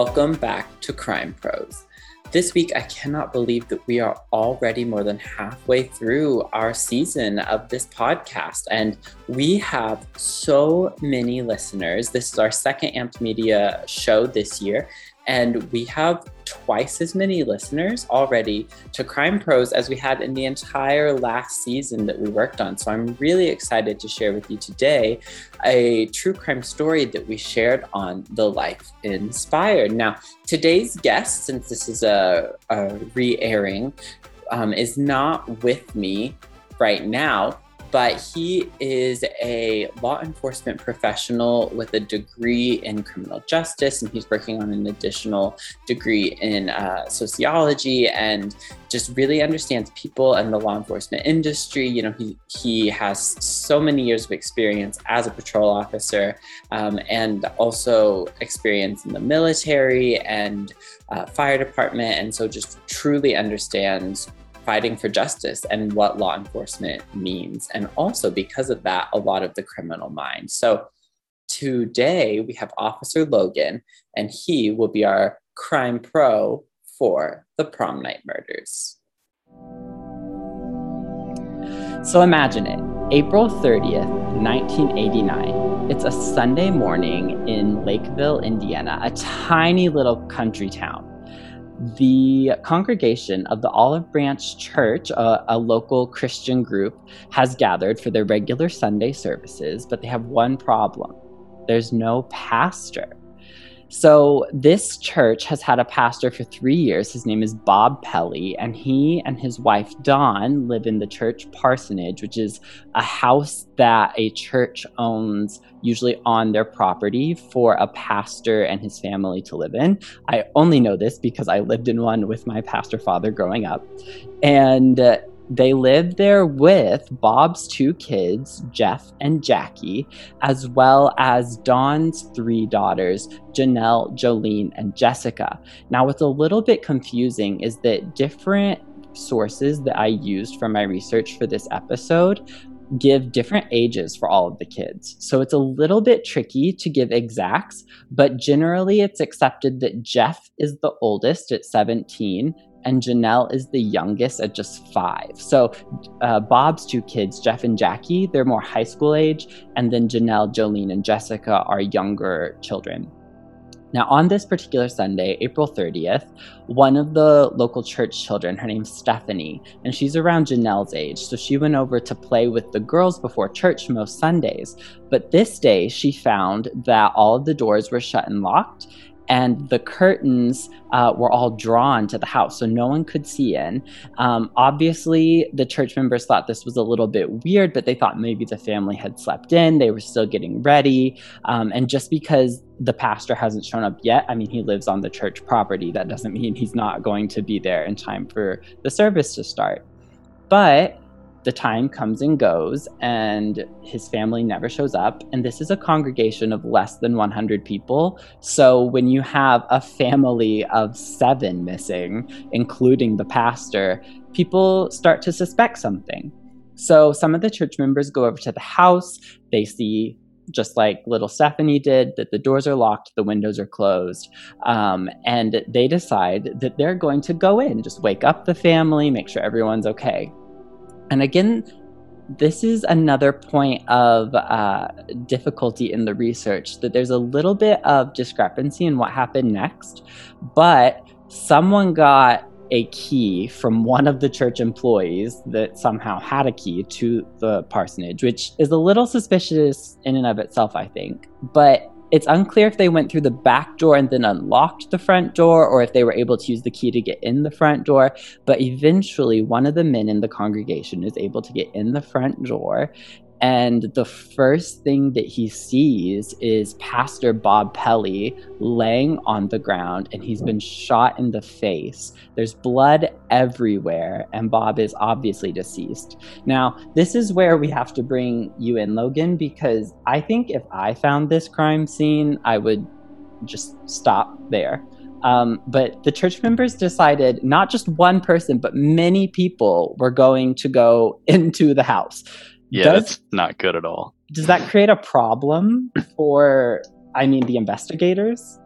Welcome back to Crime Pros. This week, I cannot believe that we are already more than halfway through our season of this podcast. And we have so many listeners. This is our second Amped Media show this year. And we have twice as many listeners already to Crime Pros as we had in the entire last season that we worked on. So I'm really excited to share with you today a true crime story that we shared on The Life Inspired. Now, today's guest, since this is a, a re airing, um, is not with me right now but he is a law enforcement professional with a degree in criminal justice, and he's working on an additional degree in uh, sociology and just really understands people and the law enforcement industry. You know, he, he has so many years of experience as a patrol officer um, and also experience in the military and uh, fire department. And so just truly understands fighting for justice and what law enforcement means. And also, because of that, a lot of the criminal mind. So, today we have Officer Logan, and he will be our crime pro for the prom night murders. So, imagine it April 30th, 1989. It's a Sunday morning in Lakeville, Indiana, a tiny little country town the congregation of the Olive Branch Church, a, a, local Christian group, has gathered for their regular Sunday services, but they have one problem there's no pastor. So, this church has had a pastor for three years. His name is Bob Pelley, and he and his wife Dawn live in the church parsonage, which is a house that a church owns, usually on their property, for a pastor and his family to live in. I only know this because I lived in one with my pastor father growing up. And uh, they lived there with Bob's two kids, Jeff and Jackie, as well as Dawn's three daughters, Janelle, Jolene, and Jessica. Now, what's a little bit confusing is that different sources that I used for my research for this episode give different ages for all of the kids. So it's a little bit tricky to give exacts, but generally it's accepted that Jeff is the oldest at 17 and Janelle is the youngest at just five. So uh, Bob's two kids, Jeff and Jackie, they're more high school age, and then Janelle, Jolene, and Jessica are younger children. Now, on this particular Sunday, April 30th, one of the local church children, her name's Stephanie, and she's around Janelle's age, so she went over to play with the girls before church most Sundays. But this day, she found that all of the doors were shut and locked, and the curtains uh, were all drawn to the house, so no one could see in. Um, obviously, the church members thought this was a little bit weird, but they thought maybe the family had slept in, they were still getting ready. Um, and just because the pastor hasn't shown up yet, I mean, he lives on the church property, that doesn't mean he's not going to be there in time for the service to start. But the time comes and goes, and his family never shows up. And this is a congregation of less than 100 people. So when you have a family of seven missing, including the pastor, people start to suspect something. So some of the church members go over to the house. They see just like little Stephanie did, that the doors are locked, the windows are closed. Um, and they decide that they're going to go in, just wake up the family, make sure everyone's okay. And again, this is another point of uh, difficulty in the research that there's a little bit of discrepancy in what happened next, but someone got a key from one of the church employees that somehow had a key to the parsonage, which is a little suspicious in and of itself, I think. But it's unclear if they went through the back door and then unlocked the front door or if they were able to use the key to get in the front door. But eventually, one of the men in the congregation is able to get in the front door and the first thing that he sees is Pastor Bob Pelley laying on the ground and he's been shot in the face. There's blood everywhere, and Bob is obviously deceased. Now, this is where we have to bring you in, Logan, because I think if I found this crime scene, I would just stop there. Um, but the church members decided not just one person, but many people were going to go into the house. Yeah, does, that's not good at all. Does that create a problem for, I mean, the investigators?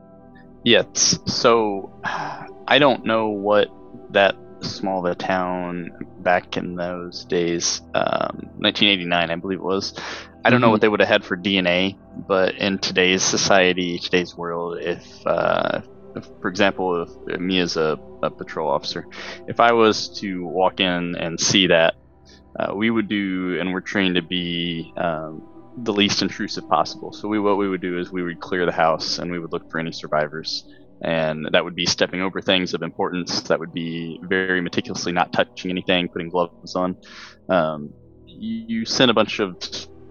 Yes. So I don't know what that small of a town back in those days, um, 1989, I believe it was. I don't know what mm-hmm. they would have had for DNA, but in today's society, today's world, if, uh, if for example, if, if me as a, a, patrol officer, if I was to walk in and see that, uh, we would do, and we're trained to be um, the least intrusive possible. So we, what we would do is we would clear the house and we would look for any survivors and that would be stepping over things of importance. That would be very meticulously not touching anything, putting gloves on. Um, you send a bunch of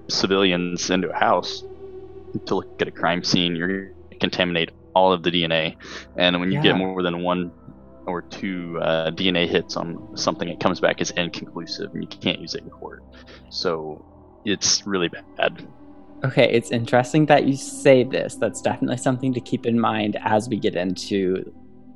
civilians into a house to look at a crime scene. You're going to contaminate all of the DNA, and when you yeah. get more than one or two uh, DNA hits on something, it comes back as inconclusive, and you can't use it in court. So it's really bad. Okay, it's interesting that you say this. That's definitely something to keep in mind as we get into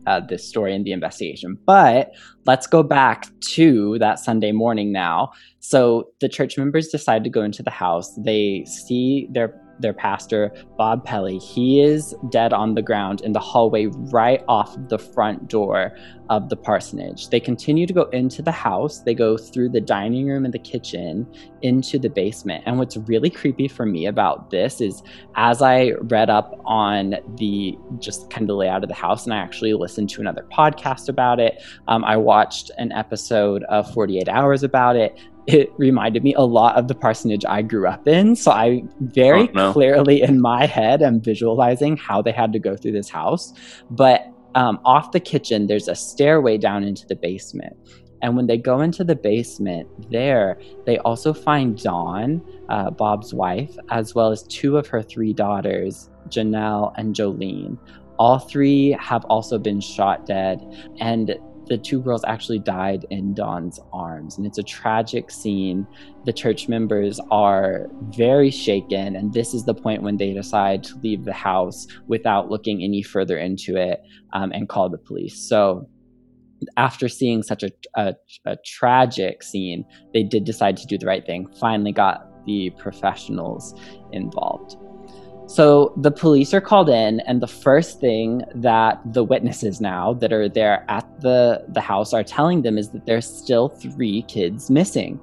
uh, this story and the investigation. But let's go back to that Sunday morning now. So the church members decide to go into the house. They see their their pastor, Bob Pelley, he is dead on the ground in the hallway right off the front door of the parsonage. They continue to go into the house. They go through the dining room and the kitchen into the basement. And what's really creepy for me about this is as I read up on the just kind of layout of the house, and I actually listened to another podcast about it, um, I watched an episode of 48 Hours about it it reminded me a lot of the parsonage I grew up in. So I very oh, no. clearly in my head am visualizing how they had to go through this house. But um, off the kitchen, there's a stairway down into the basement. And when they go into the basement, there they also find Dawn, uh, Bob's wife, as well as two of her three daughters, Janelle and Jolene. All three have also been shot dead. And the two girls actually died in Dawn's arms. And it's a tragic scene. The church members are very shaken. And this is the point when they decide to leave the house without looking any further into it um, and call the police. So, after seeing such a, a, a tragic scene, they did decide to do the right thing, finally got the professionals involved. So the police are called in, and the first thing that the witnesses now that are there at the, the house are telling them is that there's still three kids missing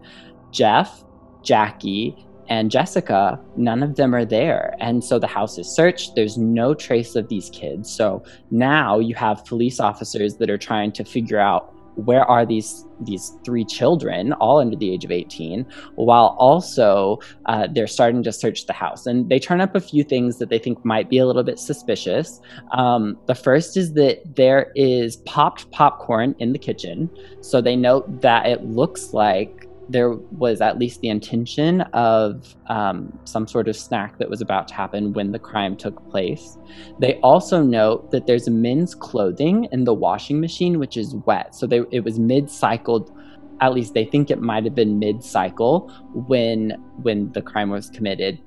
Jeff, Jackie, and Jessica. None of them are there. And so the house is searched. There's no trace of these kids. So now you have police officers that are trying to figure out where are these these three children all under the age of 18 while also uh, they're starting to search the house. And they turn up a few things that they think might be a little bit suspicious. Um, the first is that there is popped popcorn in the kitchen. So they note that it looks like there was at least the intention of um, some sort of snack that was about to happen when the crime took place. They also note that there's men's clothing in the washing machine, which is wet. So they, it was mid cycled. At least they think it might have been mid cycle when when the crime was committed.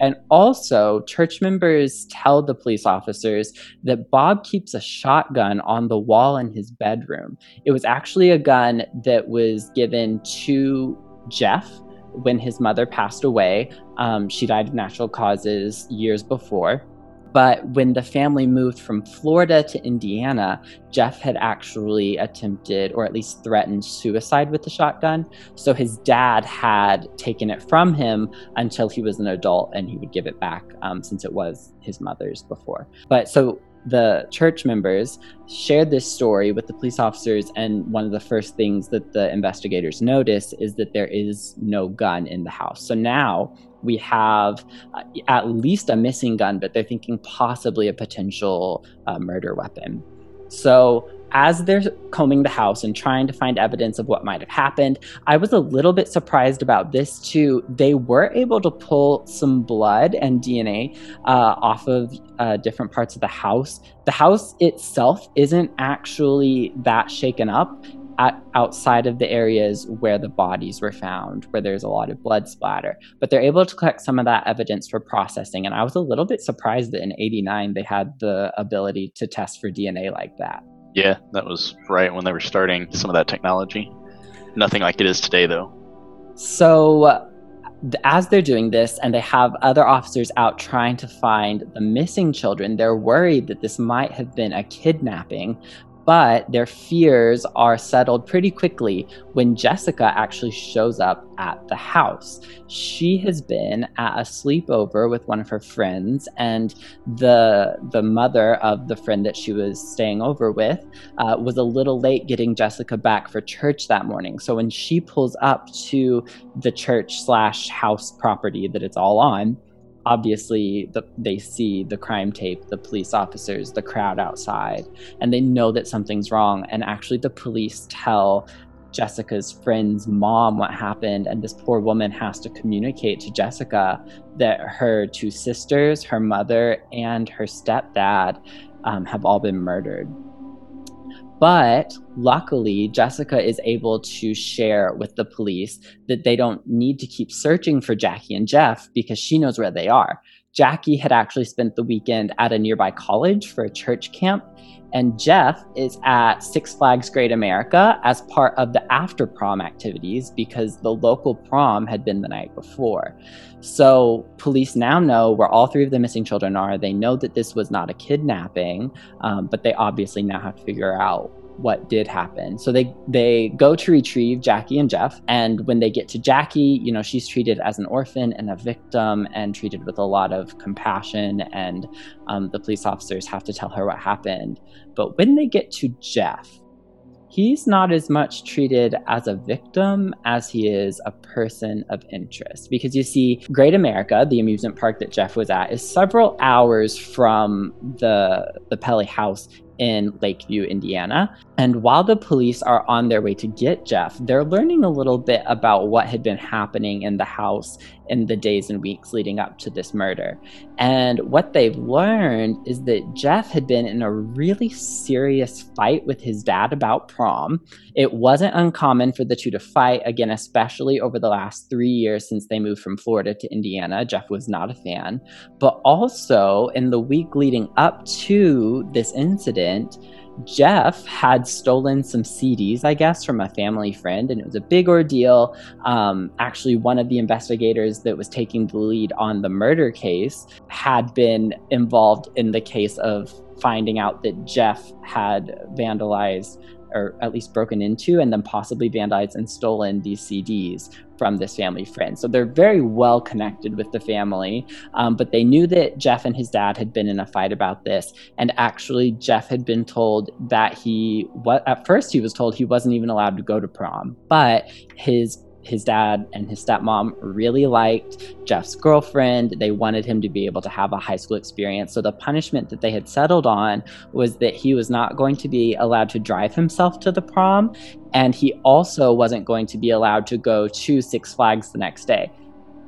And also, church members tell the police officers that Bob keeps a shotgun on the wall in his bedroom. It was actually a gun that was given to Jeff when his mother passed away. Um, she died of natural causes years before. But when the family moved from Florida to Indiana, Jeff had actually attempted, or at least threatened, suicide with the shotgun. So his dad had taken it from him until he was an adult and he would give it back um, since it was his mother's before. But so the church members shared this story with the police officers, and one of the first things that the investigators notice is that there is no gun in the house. So now we have uh, at least a missing gun, but they're thinking possibly a potential uh, murder weapon. So as they're combing the house and trying to find evidence of what might have happened, I was a little bit surprised about this too. They were able to pull some blood and DNA uh, off of uh, different parts of the house. The house itself isn't actually that shaken up. At, outside of the areas where the bodies were found, where there's a lot of blood splatter. But they're able to collect some of that evidence for processing. And I was a little bit surprised that in 89 they had the ability to test for DNA like that. Yeah, that was right when they were starting some of that technology. Nothing like it is today, though. So, as they're doing this and they have other officers out trying to find the missing children, they're worried that this might have been a kidnapping, but their fears are settled pretty quickly when Jessica actually shows up at the house. She has been at a sleepover with one of her friends, and the the mother of the friend that she was staying over with uh, was a little late getting Jessica back for church that morning. So when she pulls up to the church slash house property that it's all on, obviously the, they see the crime tape the police officers the crowd outside and they know that something's wrong. And actually the police tell jessica's friend's mom what happened and this poor woman has to communicate to jessica that her two sisters her mother and her stepdad um, have all been murdered but luckily, Jessica is able to share with the police that they don't need to keep searching for Jackie and Jeff because she knows where they are. Jackie had actually spent the weekend at a nearby college for a church camp, and Jeff is at Six Flags Great America as part of the after prom activities because the local prom had been the night before. So, police now know where all three of the missing children are. They know that this was not a kidnapping, um, but they obviously now have to figure out what did happen. So they they go to retrieve Jackie and Jeff, and when they get to Jackie, you know she's treated as an orphan and a victim, and treated with a lot of compassion. And um, the police officers have to tell her what happened. But when they get to Jeff, he's not as much treated as a victim as he is a person of interest. Because you see, Great America, the amusement park that Jeff was at, is several hours from the the Pelley house in Lakeview, Indiana. And while the police are on their way to get Jeff, they're learning a little bit about what had been happening in the house in the days and weeks leading up to this murder. And what they've learned is that Jeff had been in a really serious fight with his dad about prom. It wasn't uncommon for the two to fight, again, especially over the last three years since they moved from Florida to Indiana. Jeff was not a fan. But also, in the week leading up to this incident, Jeff had stolen some CDs, I guess, from a family friend, and it was a big ordeal. Um, actually, one of the investigators that was taking the lead on the murder case had been involved in the case of finding out that Jeff had vandalized or at least broken into and then possibly vandalized and stolen these CDs from this family friend. So they're very well connected with the family, um, but they knew that Jeff and his dad had been in a fight about this. And actually, Jeff had been told that he, what at first he was told he wasn't even allowed to go to prom, but his his dad and his stepmom really liked Jeff's girlfriend. They wanted him to be able to have a high school experience. So the punishment that they had settled on was that he was not going to be allowed to drive himself to the prom. And he also wasn't going to be allowed to go to Six Flags the next day.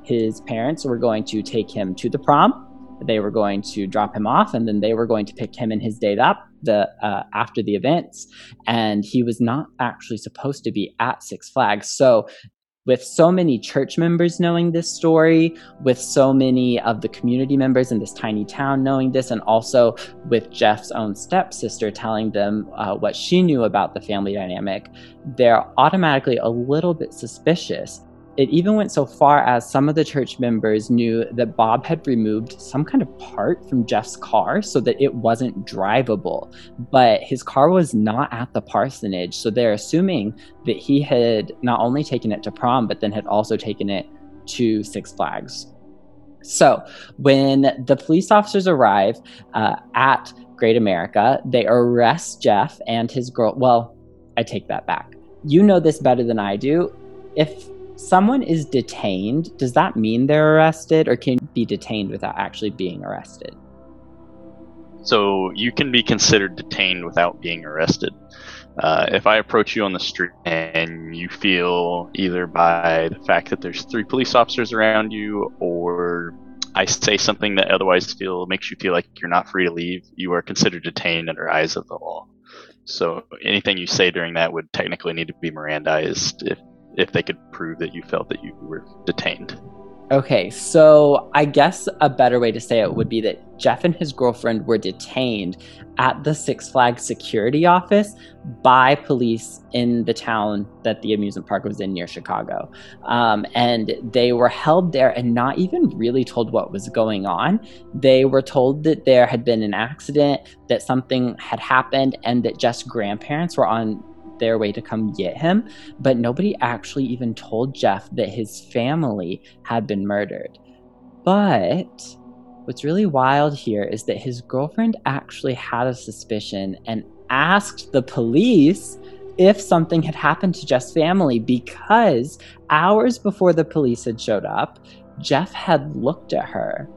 His parents were going to take him to the prom. They were going to drop him off, and then they were going to pick him and his date up the uh, after the events and he was not actually supposed to be at six flags so with so many church members knowing this story, with so many of the community members in this tiny town knowing this, and also with Jeff's own stepsister telling them uh, what she knew about the family dynamic, they're automatically a little bit suspicious it even went so far as some of the church members knew that Bob had removed some kind of part from Jeff's car so that it wasn't drivable. But his car was not at the parsonage. So they're assuming that he had not only taken it to prom, but then had also taken it to Six Flags. So when the police officers arrive uh, at Great America, they arrest Jeff and his girl. Well, I take that back. You know this better than I do. If someone is detained, does that mean they're arrested or can be detained without actually being arrested? So you can be considered detained without being arrested. Uh, if I approach you on the street and you feel either by the fact that there's three police officers around you or I say something that otherwise feel makes you feel like you're not free to leave, you are considered detained under eyes of the law. So anything you say during that would technically need to be Mirandized if if they could prove that you felt that you were detained. Okay, so I guess a better way to say it would be that Jeff and his girlfriend were detained at the Six Flags security office by police in the town that the amusement park was in near Chicago. Um, and they were held there and not even really told what was going on. They were told that there had been an accident, that something had happened, and that Jeff's grandparents were on their way to come get him, but nobody actually even told Jeff that his family had been murdered. But what's really wild here is that his girlfriend actually had a suspicion and asked the police if something had happened to Jeff's family because hours before the police had showed up, Jeff had looked at her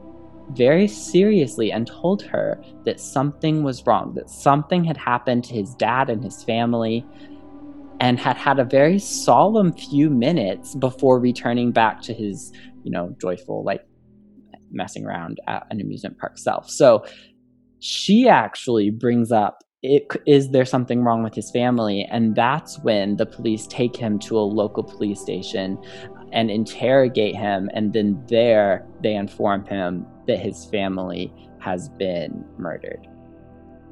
very seriously and told her that something was wrong, that something had happened to his dad and his family, and had had a very solemn few minutes before returning back to his, you know, joyful, like messing around at an amusement park self. So she actually brings up it, is there something wrong with his family? And that's when the police take him to a local police station and interrogate him. And then there they inform him that his family has been murdered.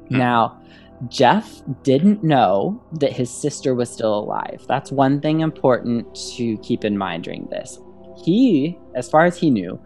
Hmm. Now, Jeff didn't know that his sister was still alive. That's one thing important to keep in mind during this. He, as far as he knew,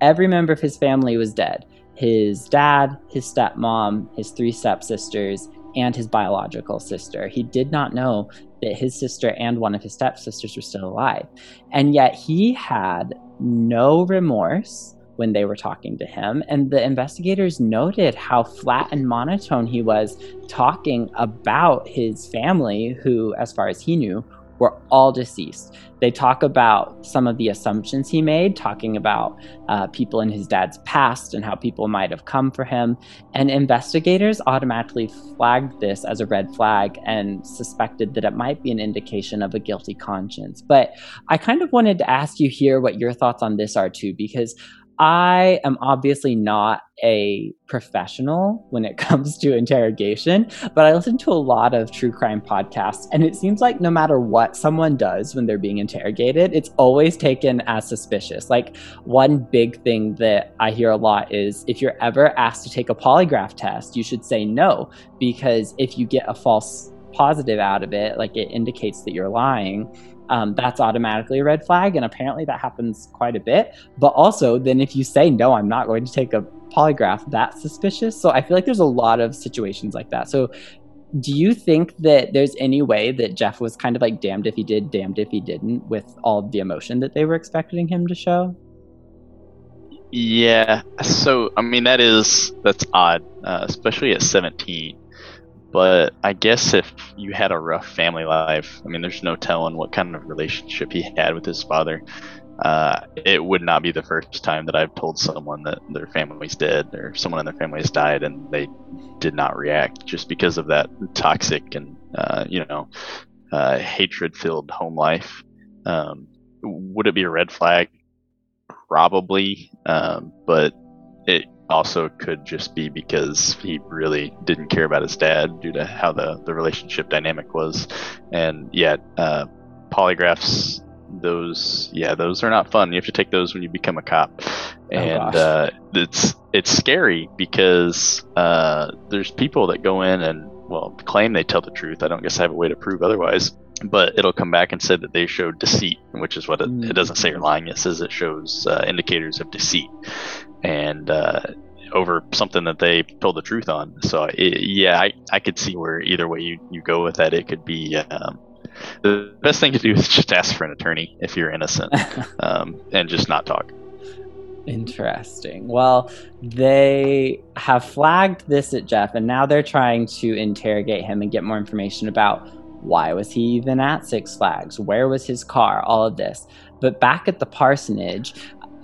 every member of his family was dead his dad, his stepmom, his three stepsisters, and his biological sister. He did not know that his sister and one of his stepsisters were still alive. And yet he had no remorse when they were talking to him. And the investigators noted how flat and monotone he was talking about his family, who, as far as he knew, were all deceased. They talk about some of the assumptions he made, talking about uh, people in his dad's past and how people might have come for him. And investigators automatically flagged this as a red flag and suspected that it might be an indication of a guilty conscience. But I kind of wanted to ask you here what your thoughts on this are too, because I am obviously not a professional when it comes to interrogation, but I listen to a lot of true crime podcasts, and it seems like no matter what someone does when they're being interrogated, it's always taken as suspicious. Like, one big thing that I hear a lot is if you're ever asked to take a polygraph test, you should say no, because if you get a false positive out of it, like it indicates that you're lying um, that's automatically a red flag. And apparently that happens quite a bit. But also, then if you say, no, I'm not going to take a polygraph, that's suspicious. So I feel like there's a lot of situations like that. So do you think that there's any way that Jeff was kind of like damned if he did, damned if he didn't with all the emotion that they were expecting him to show? Yeah. So, I mean, that is, that's odd, uh, especially at 17. But I guess if you had a rough family life, I mean, there's no telling what kind of relationship he had with his father. Uh, it would not be the first time that I've told someone that their family's dead or someone in their family has died and they did not react just because of that toxic and, uh, you know, uh, hatred filled home life. Um, would it be a red flag? Probably. Um, but it also could just be because he really didn't care about his dad due to how the, the relationship dynamic was. And yet, uh, polygraphs, those, yeah, those are not fun. You have to take those when you become a cop. Oh, and oh, uh, it's it's scary because uh, there's people that go in and well claim they tell the truth. I don't guess I have a way to prove otherwise but it'll come back and say that they showed deceit, which is what it, it mm. doesn't say you're lying. It says it shows uh, indicators of deceit, and uh, over something that they told the truth on. So it, yeah, I, I could see where either way you, you go with that, it could be um, the best thing to do is just ask for an attorney if you're innocent, um, and just not talk. Interesting. Well, they have flagged this at Jeff, and now they're trying to interrogate him and get more information about why was he even at Six Flags? Where was his car? All of this. But back at the parsonage,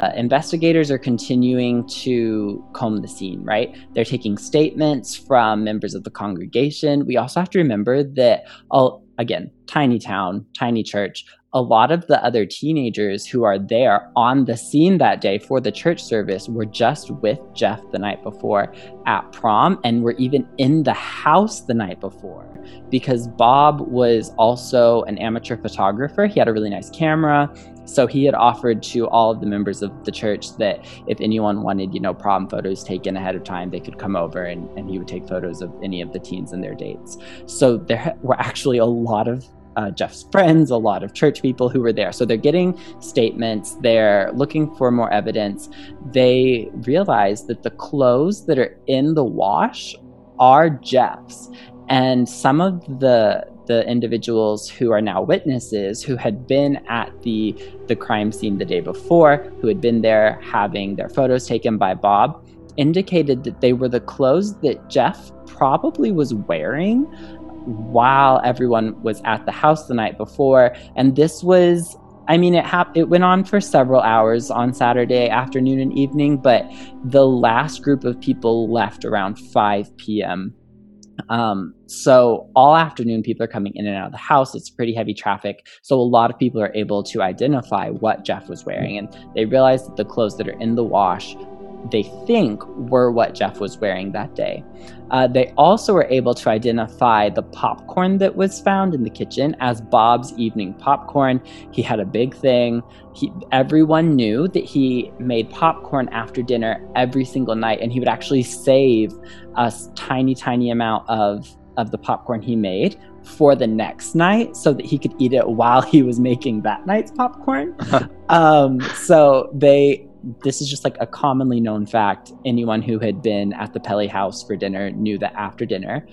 uh, investigators are continuing to comb the scene, right? They're taking statements from members of the congregation. We also have to remember that, all, again, tiny town, tiny church, a lot of the other teenagers who are there on the scene that day for the church service were just with Jeff the night before at prom and were even in the house the night before because Bob was also an amateur photographer. He had a really nice camera. So he had offered to all of the members of the church that if anyone wanted, you know, prom photos taken ahead of time, they could come over and, and he would take photos of any of the teens and their dates. So there were actually a lot of uh, Jeff's friends, a lot of church people who were there. So they're getting statements, they're looking for more evidence. They realize that the clothes that are in the wash are Jeff's. And some of the the individuals who are now witnesses who had been at the the crime scene the day before, who had been there having their photos taken by Bob, indicated that they were the clothes that Jeff probably was wearing while everyone was at the house the night before. And this was I mean, it hap- it went on for several hours on Saturday afternoon and evening, but the last group of people left around 5 p.m. Um, so all afternoon, people are coming in and out of the house. It's pretty heavy traffic. So a lot of people are able to identify what Jeff was wearing, and they realize that the clothes that are in the wash they think were what Jeff was wearing that day. Uh, they also were able to identify the popcorn that was found in the kitchen as Bob's evening popcorn. He had a big thing. He, everyone knew that he made popcorn after dinner every single night, and he would actually save a tiny, tiny amount of, of the popcorn he made for the next night so that he could eat it while he was making that night's popcorn. um, so they this is just like a commonly known fact. Anyone who had been at the Pelley house for dinner knew that after dinner,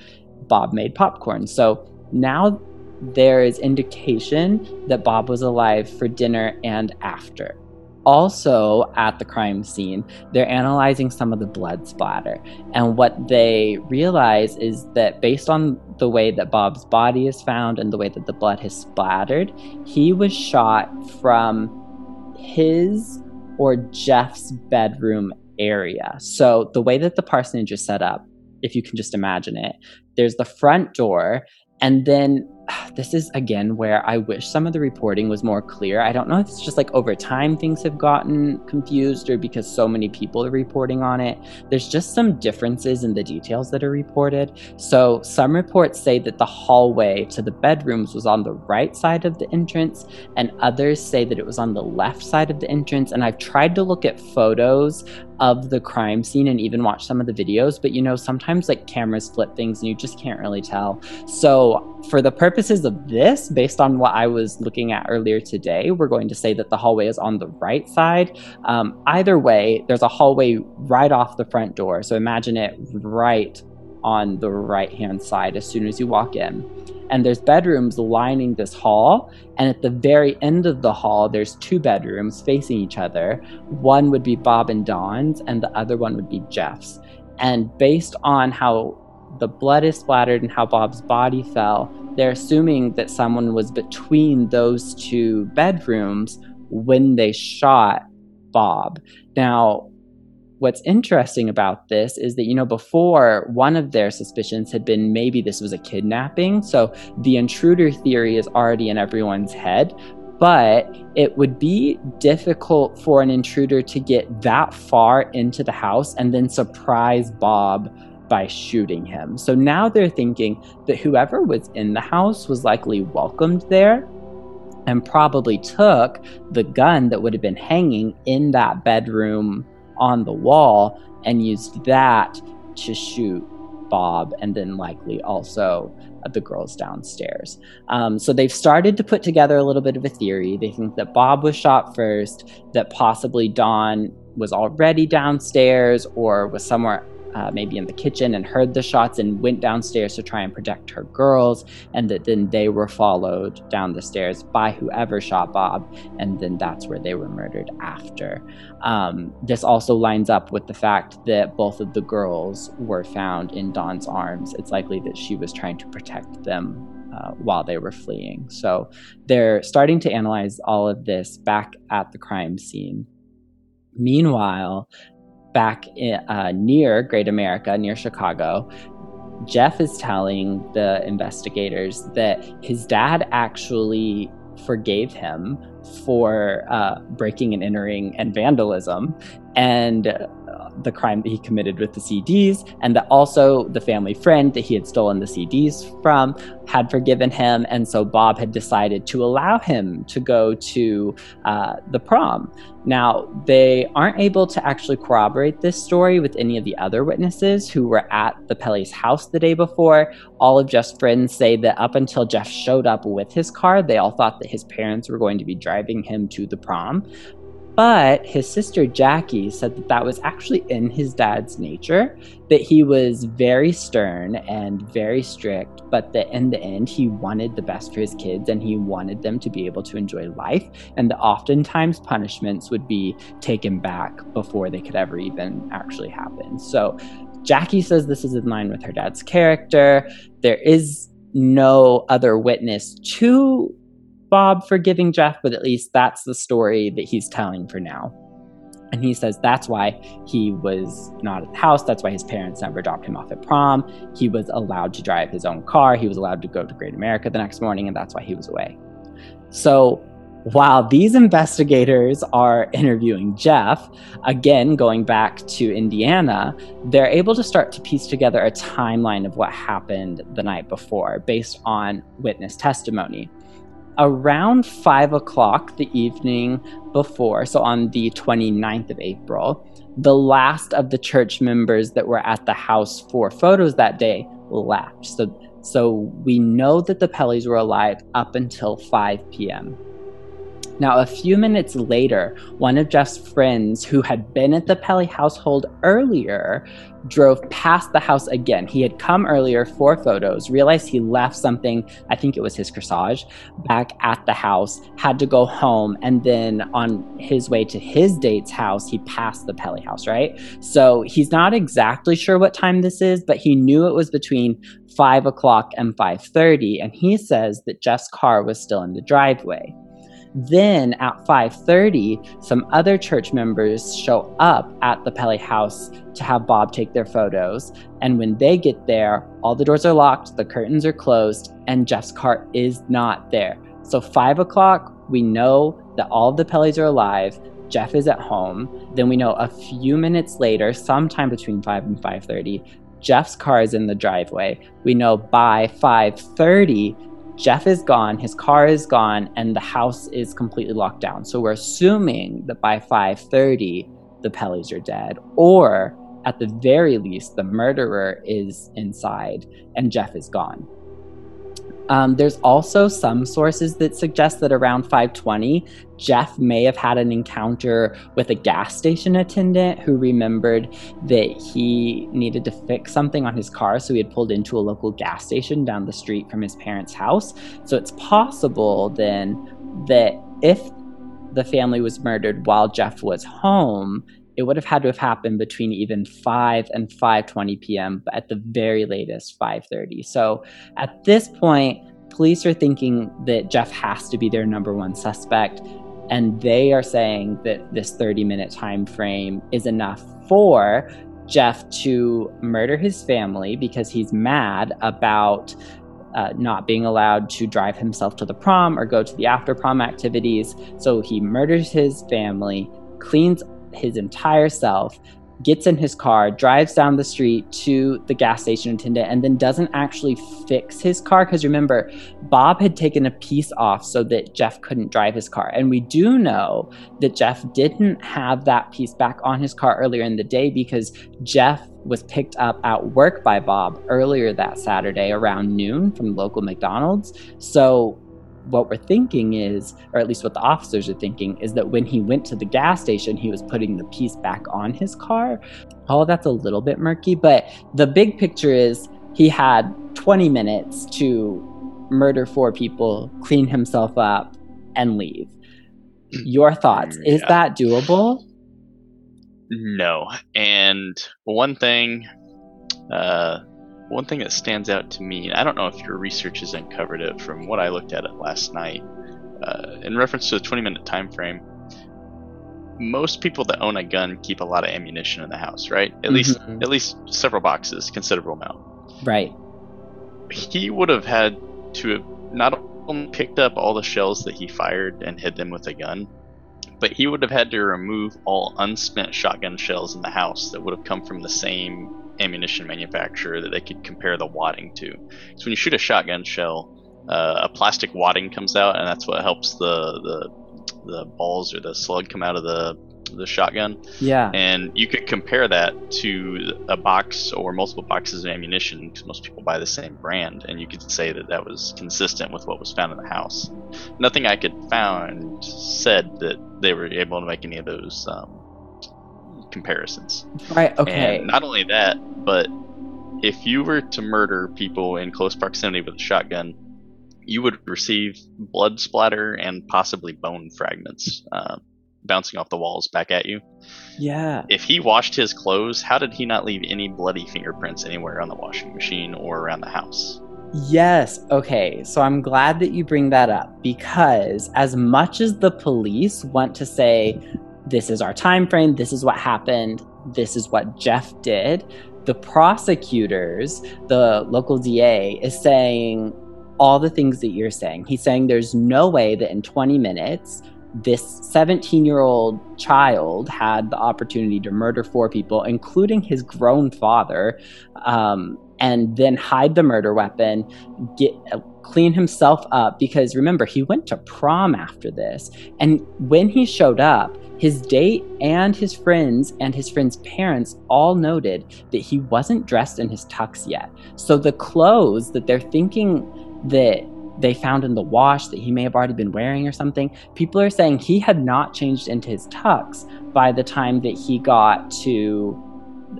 Bob made popcorn. So now there is indication that Bob was alive for dinner and after. Also, at the crime scene, they're analyzing some of the blood splatter. And what they realize is that based on the way that Bob's body is found and the way that the blood has splattered, he was shot from his or Jeff's bedroom area. So the way that the parsonage is set up, if you can just imagine it, there's the front door, and then this is again where I wish some of the reporting was more clear. I don't know if it's just like over time things have gotten confused or because so many people are reporting on it. There's just some differences in the details that are reported. So, some reports say that the hallway to the bedrooms was on the right side of the entrance, and others say that it was on the left side of the entrance. And I've tried to look at photos of the crime scene and even watch some of the videos, but you know, sometimes like cameras flip things and you just can't really tell. So, for the purposes of this, based on what I was looking at earlier today, we're going to say that the hallway is on the right side. Um, either way, there's a hallway right off the front door. So, imagine it right on the right hand side as soon as you walk in. And there's bedrooms lining this hall and at the very end of the hall there's two bedrooms facing each other. One would be bob and dawn's and the other one would be jeff's. And based on how the blood is splattered and how bob's body fell they're assuming that someone was between those two bedrooms when they shot bob. Now what's interesting about this is that, you know, before one of their suspicions had been maybe this was a kidnapping. So the intruder theory is already in everyone's head. But it would be difficult for an intruder to get that far into the house and then surprise Bob by shooting him. So now they're thinking that whoever was in the house was likely welcomed there and probably took the gun that would have been hanging in that bedroom on the wall and used that to shoot Bob and then likely also the girls downstairs. Um, so they've started to put together a little bit of a theory. They think that Bob was shot first, that possibly Dawn was already downstairs or was somewhere uh, maybe in the kitchen and heard the shots and went downstairs to try and protect her girls, and that then they were followed down the stairs by whoever shot Bob, and then that's where they were murdered after. Um, this also lines up with the fact that both of the girls were found in Dawn's arms. It's likely that she was trying to protect them uh, while they were fleeing. So they're starting to analyze all of this back at the crime scene. Meanwhile, back in, uh, near Great America, near Chicago, Jeff is telling the investigators that his dad actually forgave him for uh, breaking and entering and vandalism. And the crime that he committed with the CDs, and that also the family friend that he had stolen the CDs from had forgiven him. And so Bob had decided to allow him to go to uh, the prom. Now, they aren't able to actually corroborate this story with any of the other witnesses who were at the Pelley's house the day before. All of Jeff's friends say that up until Jeff showed up with his car, they all thought that his parents were going to be driving him to the prom. But his sister Jackie said that that was actually in his dad's nature, that he was very stern and very strict, but that in the end, he wanted the best for his kids and he wanted them to be able to enjoy life. And that oftentimes punishments would be taken back before they could ever even actually happen. So Jackie says this is in line with her dad's character. There is no other witness to Bob forgiving Jeff, but at least that's the story that he's telling for now. And he says that's why he was not at the house. That's why his parents never dropped him off at prom. He was allowed to drive his own car. He was allowed to go to Great America the next morning, and that's why he was away. So while these investigators are interviewing Jeff, again, going back to Indiana, they're able to start to piece together a timeline of what happened the night before based on witness testimony around five o'clock the evening before, so on the 29th of April, the last of the church members that were at the house for photos that day left. So, so we know that the Pelleys were alive up until 5 p.m. Now, a few minutes later, one of Jeff's friends who had been at the Pelley household earlier drove past the house again. He had come earlier for photos, realized he left something, I think it was his corsage, back at the house, had to go home, and then on his way to his date's house, he passed the Pelley house, right? So he's not exactly sure what time this is, but he knew it was between 5 o'clock and 5.30, and he says that Jeff's car was still in the driveway. Then at 5:30, some other church members show up at the Pelley house to have Bob take their photos. And when they get there, all the doors are locked, the curtains are closed, and Jeff's car is not there. So five o'clock, we know that all of the Pelleys are alive. Jeff is at home. Then we know a few minutes later, sometime between 5 and 5:30, Jeff's car is in the driveway. We know by 5:30 Jeff is gone, his car is gone, and the house is completely locked down. So we're assuming that by 5:30 the Pelleys are dead, or at the very least, the murderer is inside and Jeff is gone. Um, there's also some sources that suggest that around 520, Jeff may have had an encounter with a gas station attendant who remembered that he needed to fix something on his car. So he had pulled into a local gas station down the street from his parents' house. So it's possible then that if the family was murdered while Jeff was home, it would have had to have happened between even 5 and 5:20 p.m., but at the very latest 5:30. So at this point, police are thinking that Jeff has to be their number one suspect and they are saying that this 30-minute time frame is enough for Jeff to murder his family because he's mad about uh, not being allowed to drive himself to the prom or go to the after prom activities. So he murders his family, cleans his entire self, gets in his car, drives down the street to the gas station attendant, and then doesn't actually fix his car. Because remember, Bob had taken a piece off so that Jeff couldn't drive his car. And we do know that Jeff didn't have that piece back on his car earlier in the day because Jeff was picked up at work by Bob earlier that Saturday around noon from local McDonald's. So what we're thinking is, or at least what the officers are thinking, is that when he went to the gas station, he was putting the piece back on his car. All of that's a little bit murky, but the big picture is he had 20 minutes to murder four people, clean himself up, and leave. Your thoughts? Is yeah. that doable? No. And one thing, uh, one thing that stands out to me, I don't know if your research has uncovered it from what I looked at it last night, uh, in reference to the 20 minute time frame, most people that own a gun keep a lot of ammunition in the house, right? At mm-hmm. least at least several boxes, considerable amount. Right. He would have had to have not only picked up all the shells that he fired and hid them with a gun, but he would have had to remove all unspent shotgun shells in the house that would have come from the same ammunition manufacturer that they could compare the wadding to. So when you shoot a shotgun shell, uh, a plastic wadding comes out, and that's what helps the the the balls or the slug come out of the the shotgun. Yeah. And you could compare that to a box or multiple boxes of ammunition because most people buy the same brand, and you could say that that was consistent with what was found in the house. Nothing I could find said that they were able to make any of those um, comparisons. Right. Okay. And not only that, but if you were to murder people in close proximity with a shotgun, you would receive blood splatter and possibly bone fragments. Uh, bouncing off the walls back at you. Yeah. If he washed his clothes, how did he not leave any bloody fingerprints anywhere on the washing machine or around the house? Yes. Okay. So I'm glad that you bring that up because as much as the police want to say this is our time frame, this is what happened, this is what Jeff did, the prosecutors, the local DA is saying all the things that you're saying. He's saying there's no way that in 20 minutes this 17 year old child had the opportunity to murder four people, including his grown father, um, and then hide the murder weapon, get clean himself up. Because remember, he went to prom after this, and when he showed up, his date and his friends and his friends' parents all noted that he wasn't dressed in his tux yet. So the clothes that they're thinking that they found in the wash that he may have already been wearing or something. People are saying he had not changed into his tux by the time that he got to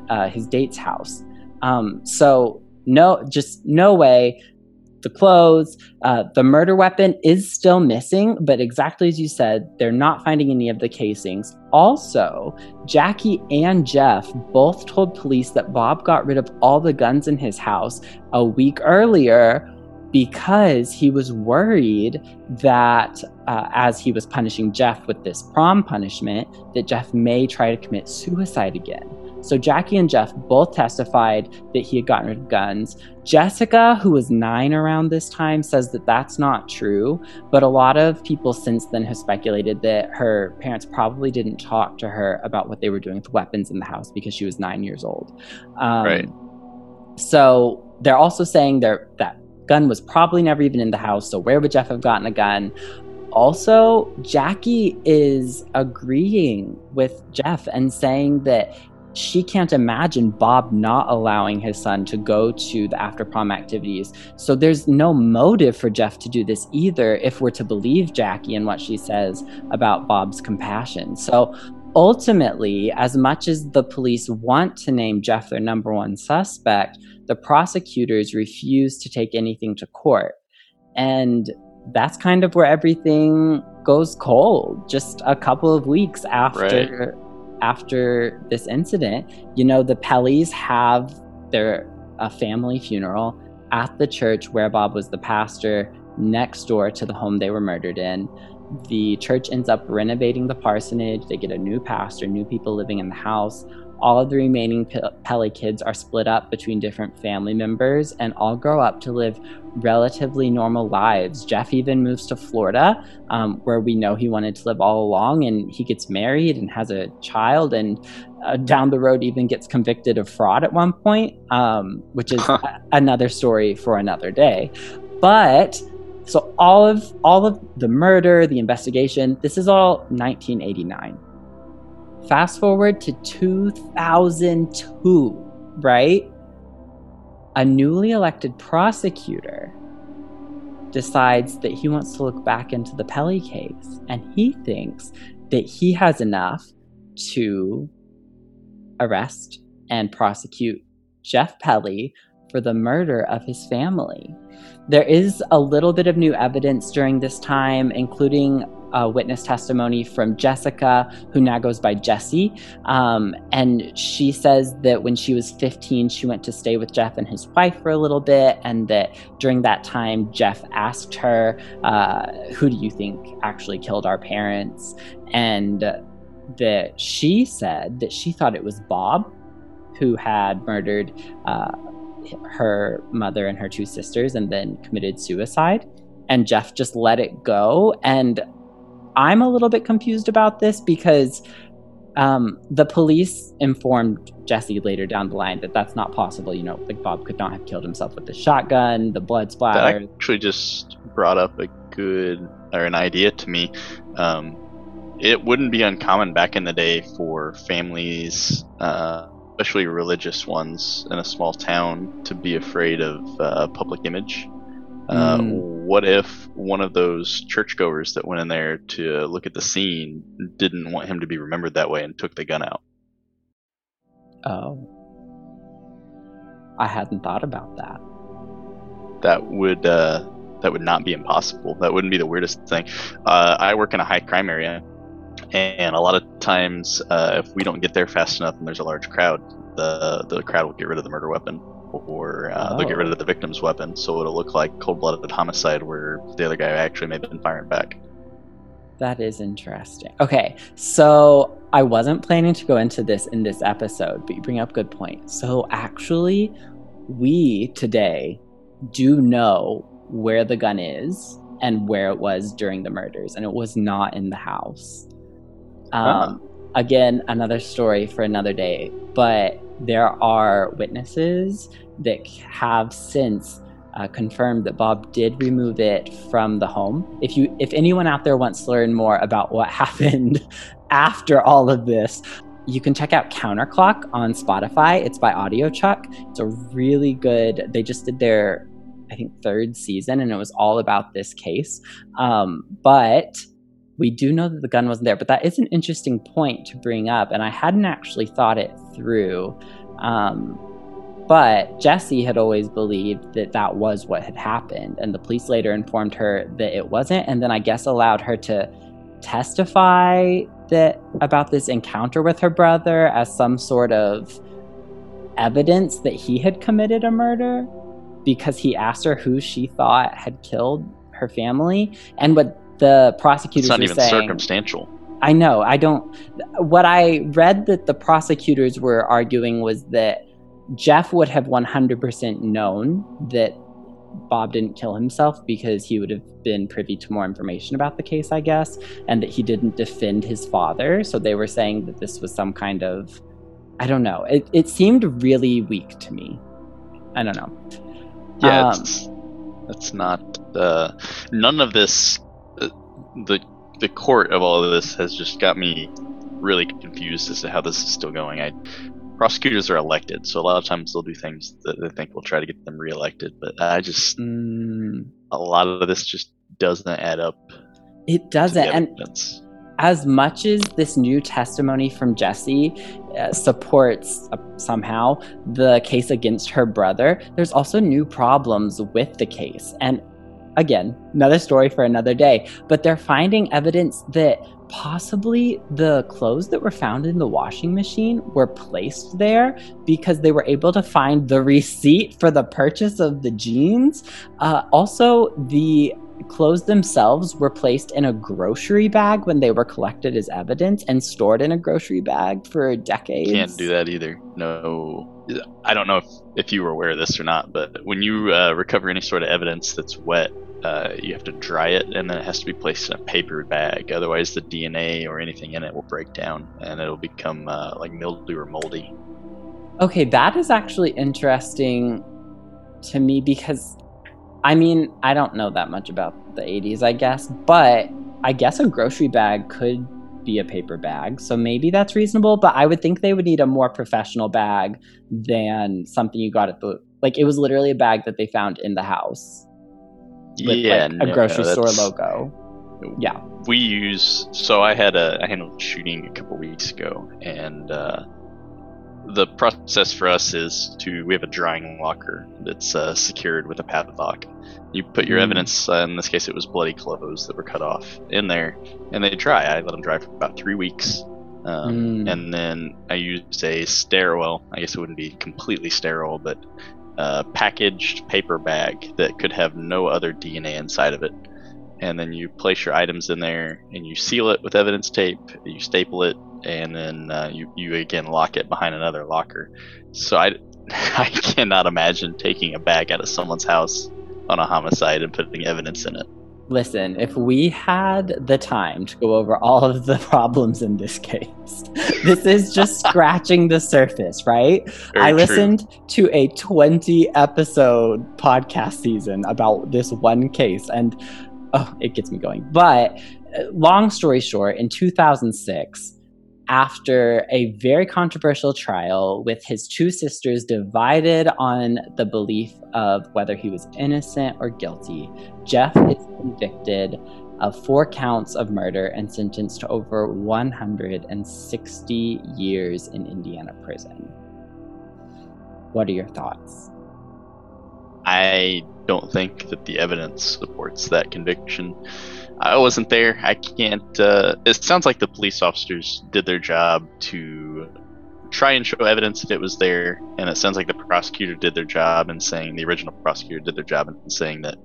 uh, his date's house. Um, so no, just no way. The clothes, uh, the murder weapon is still missing, but exactly as you said, they're not finding any of the casings. Also, Jackie and Jeff both told police that Bob got rid of all the guns in his house a week earlier because he was worried that uh, as he was punishing Jeff with this prom punishment, that Jeff may try to commit suicide again. So Jackie and Jeff both testified that he had gotten rid of guns. Jessica, who was nine around this time, says that that's not true. But a lot of people since then have speculated that her parents probably didn't talk to her about what they were doing with weapons in the house because she was nine years old. Um, right. So they're also saying that gun was probably never even in the house. So where would Jeff have gotten a gun? Also, Jackie is agreeing with Jeff and saying that she can't imagine Bob not allowing his son to go to the after prom activities. So there's no motive for Jeff to do this either, if we're to believe Jackie and what she says about Bob's compassion. So ultimately, as much as the police want to name Jeff their number one suspect, the prosecutors refuse to take anything to court. And that's kind of where everything goes cold just a couple of weeks after right. After this incident you know the Pelleys have their a family funeral at the church where bob was the pastor next door to the home they were murdered in. The church ends up renovating the parsonage. They get a new pastor new people living in the house all of the remaining Pelley kids are split up between different family members and all grow up to live relatively normal lives. Jeff even moves to Florida, um, where we know he wanted to live all along, and he gets married and has a child, and uh, down the road even gets convicted of fraud at one point, um, which is a- another story for another day. But so all of all of the murder, the investigation, this is all 1989. Fast forward to 2002, right? A newly elected prosecutor decides that he wants to look back into the Pelley case and he thinks that he has enough to arrest and prosecute Jeff Pelley for the murder of his family. There is a little bit of new evidence during this time, including a witness testimony from Jessica, who now goes by Jessie. Um, and she says that when she was 15, she went to stay with Jeff and his wife for a little bit. And that during that time, Jeff asked her, uh, Who do you think actually killed our parents? And that she said that she thought it was Bob who had murdered. Uh, her mother and her two sisters and then committed suicide and Jeff just let it go. And I'm a little bit confused about this because um, the police informed Jessie later down the line that that's not possible. You know, like Bob could not have killed himself with the shotgun, the blood splatter. That actually just brought up a good or an idea to me. Um, it wouldn't be uncommon back in the day for families, uh, especially religious ones in a small town, to be afraid of uh, public image. Uh, mm. What if one of those churchgoers that went in there to look at the scene didn't want him to be remembered that way and took the gun out? Oh. I hadn't thought about that. That would uh, that would not be impossible. That wouldn't be the weirdest thing. Uh, I work in a high crime area, and a lot of times, uh, if we don't get there fast enough and there's a large crowd, the the crowd will get rid of the murder weapon or uh, oh. they'll get rid of oh. the victim's weapon, so it'll look like cold-blooded homicide where the other guy actually may have been firing back. That is interesting. Okay, so I wasn't planning to go into this in this episode, but you bring up good point. So actually, we today do know where the gun is and where it was during the murders, and it was not in the house. Um. Again, another story for another day, but there are witnesses that have since uh, confirmed that Bob did remove it from the home. If you, if anyone out there wants to learn more about what happened after all of this, you can check out Counterclock on Spotify. It's by Audiochuck. It's a really good. They just did their, I think, third season, and it was all about this case. Um, but we do know that the gun wasn't there. But that is an interesting point to bring up, and I hadn't actually thought it through. Um, but Jessie had always believed that that was what had happened. And the police later informed her that it wasn't. And then I guess allowed her to testify that about this encounter with her brother as some sort of evidence that he had committed a murder because he asked her who she thought had killed her family. And what the prosecutors it's not were even saying, circumstantial. I know. I don't. What I read that the prosecutors were arguing was that Jeff would have 100% known that Bob didn't kill himself because he would have been privy to more information about the case, I guess, and that he didn't defend his father. So they were saying that this was some kind of, I don't know. It, it seemed really weak to me. I don't know. Yeah, um, that's not. Uh, none of this. The the court of all of this has just got me really confused as to how this is still going. I prosecutors are elected, so a lot of times they'll do things that they think will try to get them reelected. But I just mm. a lot of this just doesn't add up. It doesn't, and as much as this new testimony from Jessie uh, supports uh, somehow the case against her brother, there's also new problems with the case, and again, another story for another day. But they're finding evidence that possibly the clothes that were found in the washing machine were placed there because they were able to find the receipt for the purchase of the jeans. Uh, also, the clothes themselves were placed in a grocery bag when they were collected as evidence and stored in a grocery bag for decades. Can't do that either. No. I don't know if, if you were aware of this or not, but when you uh, recover any sort of evidence that's wet, uh, you have to dry it and then it has to be placed in a paper bag. Otherwise, the DNA or anything in it will break down and it'll become uh, like mildew or moldy. Okay, that is actually interesting to me because I mean, I don't know that much about the 80s, I guess, but I guess a grocery bag could be a paper bag. So maybe that's reasonable, but I would think they would need a more professional bag than something you got at the like it was literally a bag that they found in the house with yeah, like a grocery store logo. Yeah. We use so I had a I handled shooting a couple weeks ago and uh, the process for us is to we have a drying locker that's uh, secured with a padlock. You put your mm. evidence, uh, in this case it was bloody clothes that were cut off, in there, and they dry. I let them dry for about three weeks, um, mm. and then I used a sterile. I guess it wouldn't be completely sterile, but uh, packaged paper bag that could have no other DNA inside of it. And then you place your items in there and you seal it with evidence tape, you staple it, and then uh, you, you again lock it behind another locker. So I, I cannot imagine taking a bag out of someone's house on a homicide and putting evidence in it. Listen, if we had the time to go over all of the problems in this case, this is just scratching the surface, right? Very I true. listened to a 20 episode podcast season about this one case and oh, it gets me going. But uh, long story short, in 2006, after a very controversial trial with his two sisters divided on the belief of whether he was innocent or guilty, Jeff is convicted of four counts of murder and sentenced to over 160 years in Indiana prison. What are your thoughts? I don't think that the evidence supports that conviction. I wasn't there. I can't. Uh, it sounds like the police officers did their job to try and show evidence if it was there, and it sounds like the prosecutor did their job in saying the original prosecutor did their job in saying that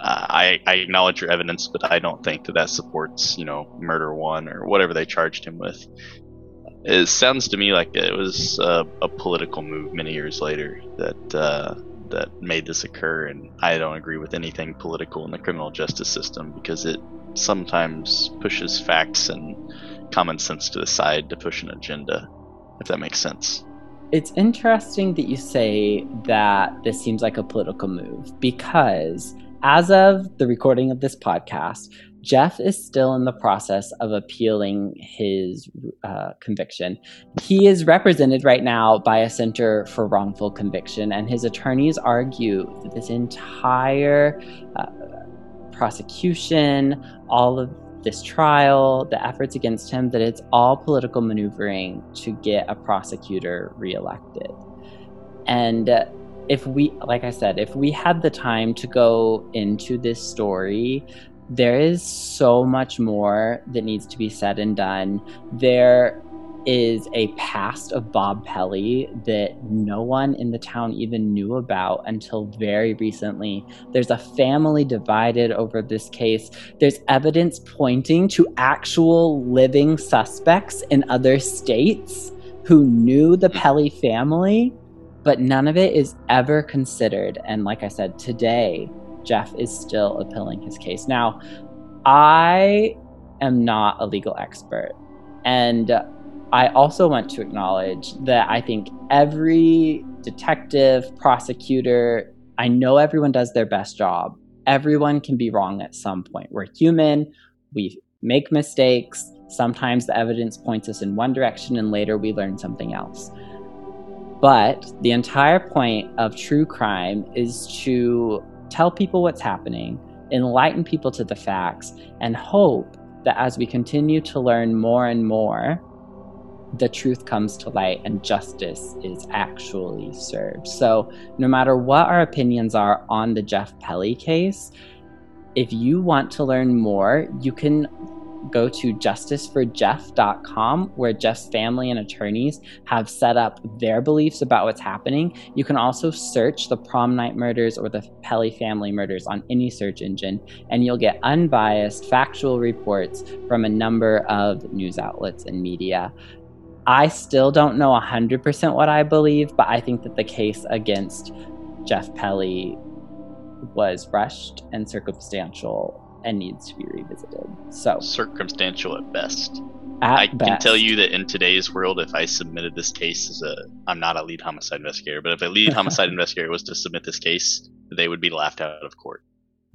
uh, I, I acknowledge your evidence, but I don't think that that supports you know murder one or whatever they charged him with. It sounds to me like it was a, a political move many years later that uh, that made this occur, and I don't agree with anything political in the criminal justice system because it sometimes pushes facts and common sense to the side to push an agenda, if that makes sense. It's interesting that you say that this seems like a political move because, as of the recording of this podcast, Jeff is still in the process of appealing his uh, conviction. He is represented right now by a Center for Wrongful Conviction, and his attorneys argue that this entire uh, prosecution, all of this trial, the efforts against him, that it's all political maneuvering to get a prosecutor reelected. And uh, if we, like I said, if we had the time to go into this story, there is so much more that needs to be said and done. There is a past of Bob Pelley that no one in the town even knew about until very recently. There's a family divided over this case. There's evidence pointing to actual living suspects in other states who knew the Pelley family, but none of it is ever considered. And like I said, today, Jeff is still appealing his case. Now, I am not a legal expert. And I also want to acknowledge that I think every detective, prosecutor, I know everyone does their best job. Everyone can be wrong at some point. We're human, we make mistakes. Sometimes the evidence points us in one direction, and later we learn something else. But the entire point of true crime is to tell people what's happening, enlighten people to the facts, and hope that as we continue to learn more and more, the truth comes to light and justice is actually served. So, no matter what our opinions are on the Jeff Pelley case, if you want to learn more, you can go to justiceforjeff.com where Jeff's family and attorneys have set up their beliefs about what's happening. You can also search the prom night murders or the Pelley family murders on any search engine, and you'll get unbiased, factual reports from a number of news outlets and media. I still don't know 100% what I believe, but I think that the case against Jeff Pelley was rushed and circumstantial and needs to be revisited. So circumstantial at best. At I best, can tell you that in today's world, if I submitted this case as a, I'm not a lead homicide investigator, but if a lead homicide investigator was to submit this case, they would be laughed out of court.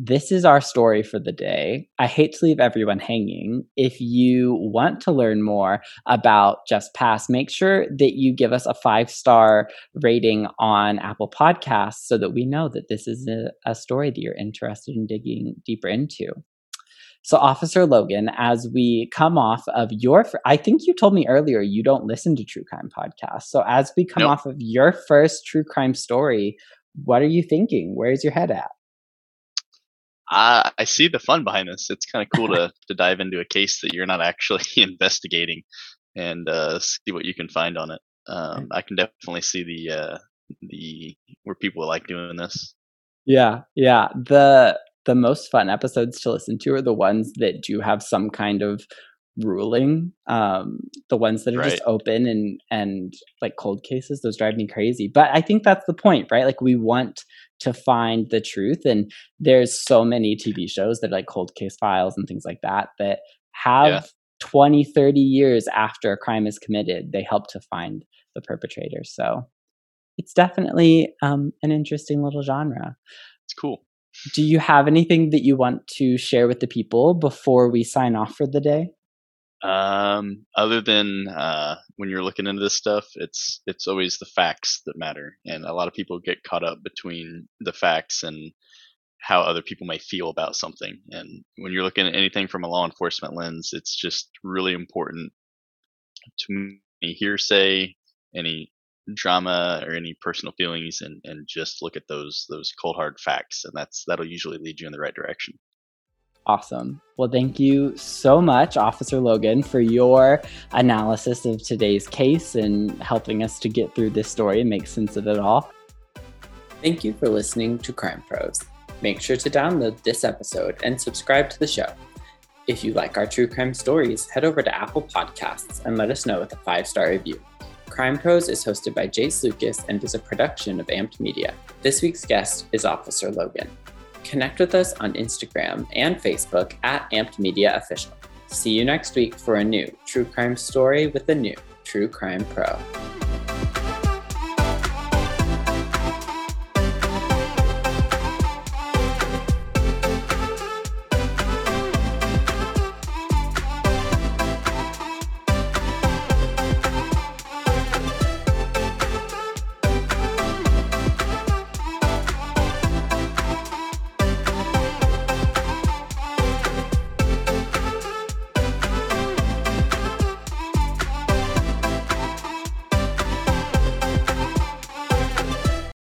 This is our story for the day. I hate to leave everyone hanging. If you want to learn more about Just Pass, make sure that you give us a five star rating on Apple Podcasts so that we know that this is a, a story that you're interested in digging deeper into. So, Officer Logan, as we come off of your, I think you told me earlier you don't listen to true crime podcasts. So, as we come Nope. off of your first true crime story, what are you thinking? Where's your head at? I, I see the fun behind this. It's kind of cool to, to dive into a case that you're not actually investigating and uh, see what you can find on it. Um, I can definitely see the uh, the where people like doing this. Yeah, yeah. The the most fun episodes to listen to are the ones that do have some kind of ruling. Um, the ones that are just open and and like cold cases, those drive me crazy. But I think that's the point, right? Like we want to find the truth. And there's so many TV shows that like cold case files and things like that that have yeah. 20, 30 years after a crime is committed, they help to find the perpetrator. So it's definitely um, an interesting little genre. It's cool. Do you have anything that you want to share with the people before we sign off for the day? Um, other than uh, when you're looking into this stuff, it's it's always the facts that matter, and a lot of people get caught up between the facts and how other people may feel about something. And when you're looking at anything from a law enforcement lens, it's just really important to any hearsay, any drama or any personal feelings and, and just look at those those cold hard facts and that's that'll usually lead you in the right direction. Awesome. Well, thank you so much, Officer Logan, for your analysis of today's case and helping us to get through this story and make sense of it all. Thank you for listening to Crime Pros. Make sure to download this episode and subscribe to the show. If you like our true crime stories, head over to Apple Podcasts and let us know with a five star review. Crime Pros is hosted by Jace Lucas and is a production of Amped Media. This week's guest is Officer Logan. Connect with us on Instagram and Facebook at Amped Media Official. See you next week for a new true crime story with a new True Crime Pro.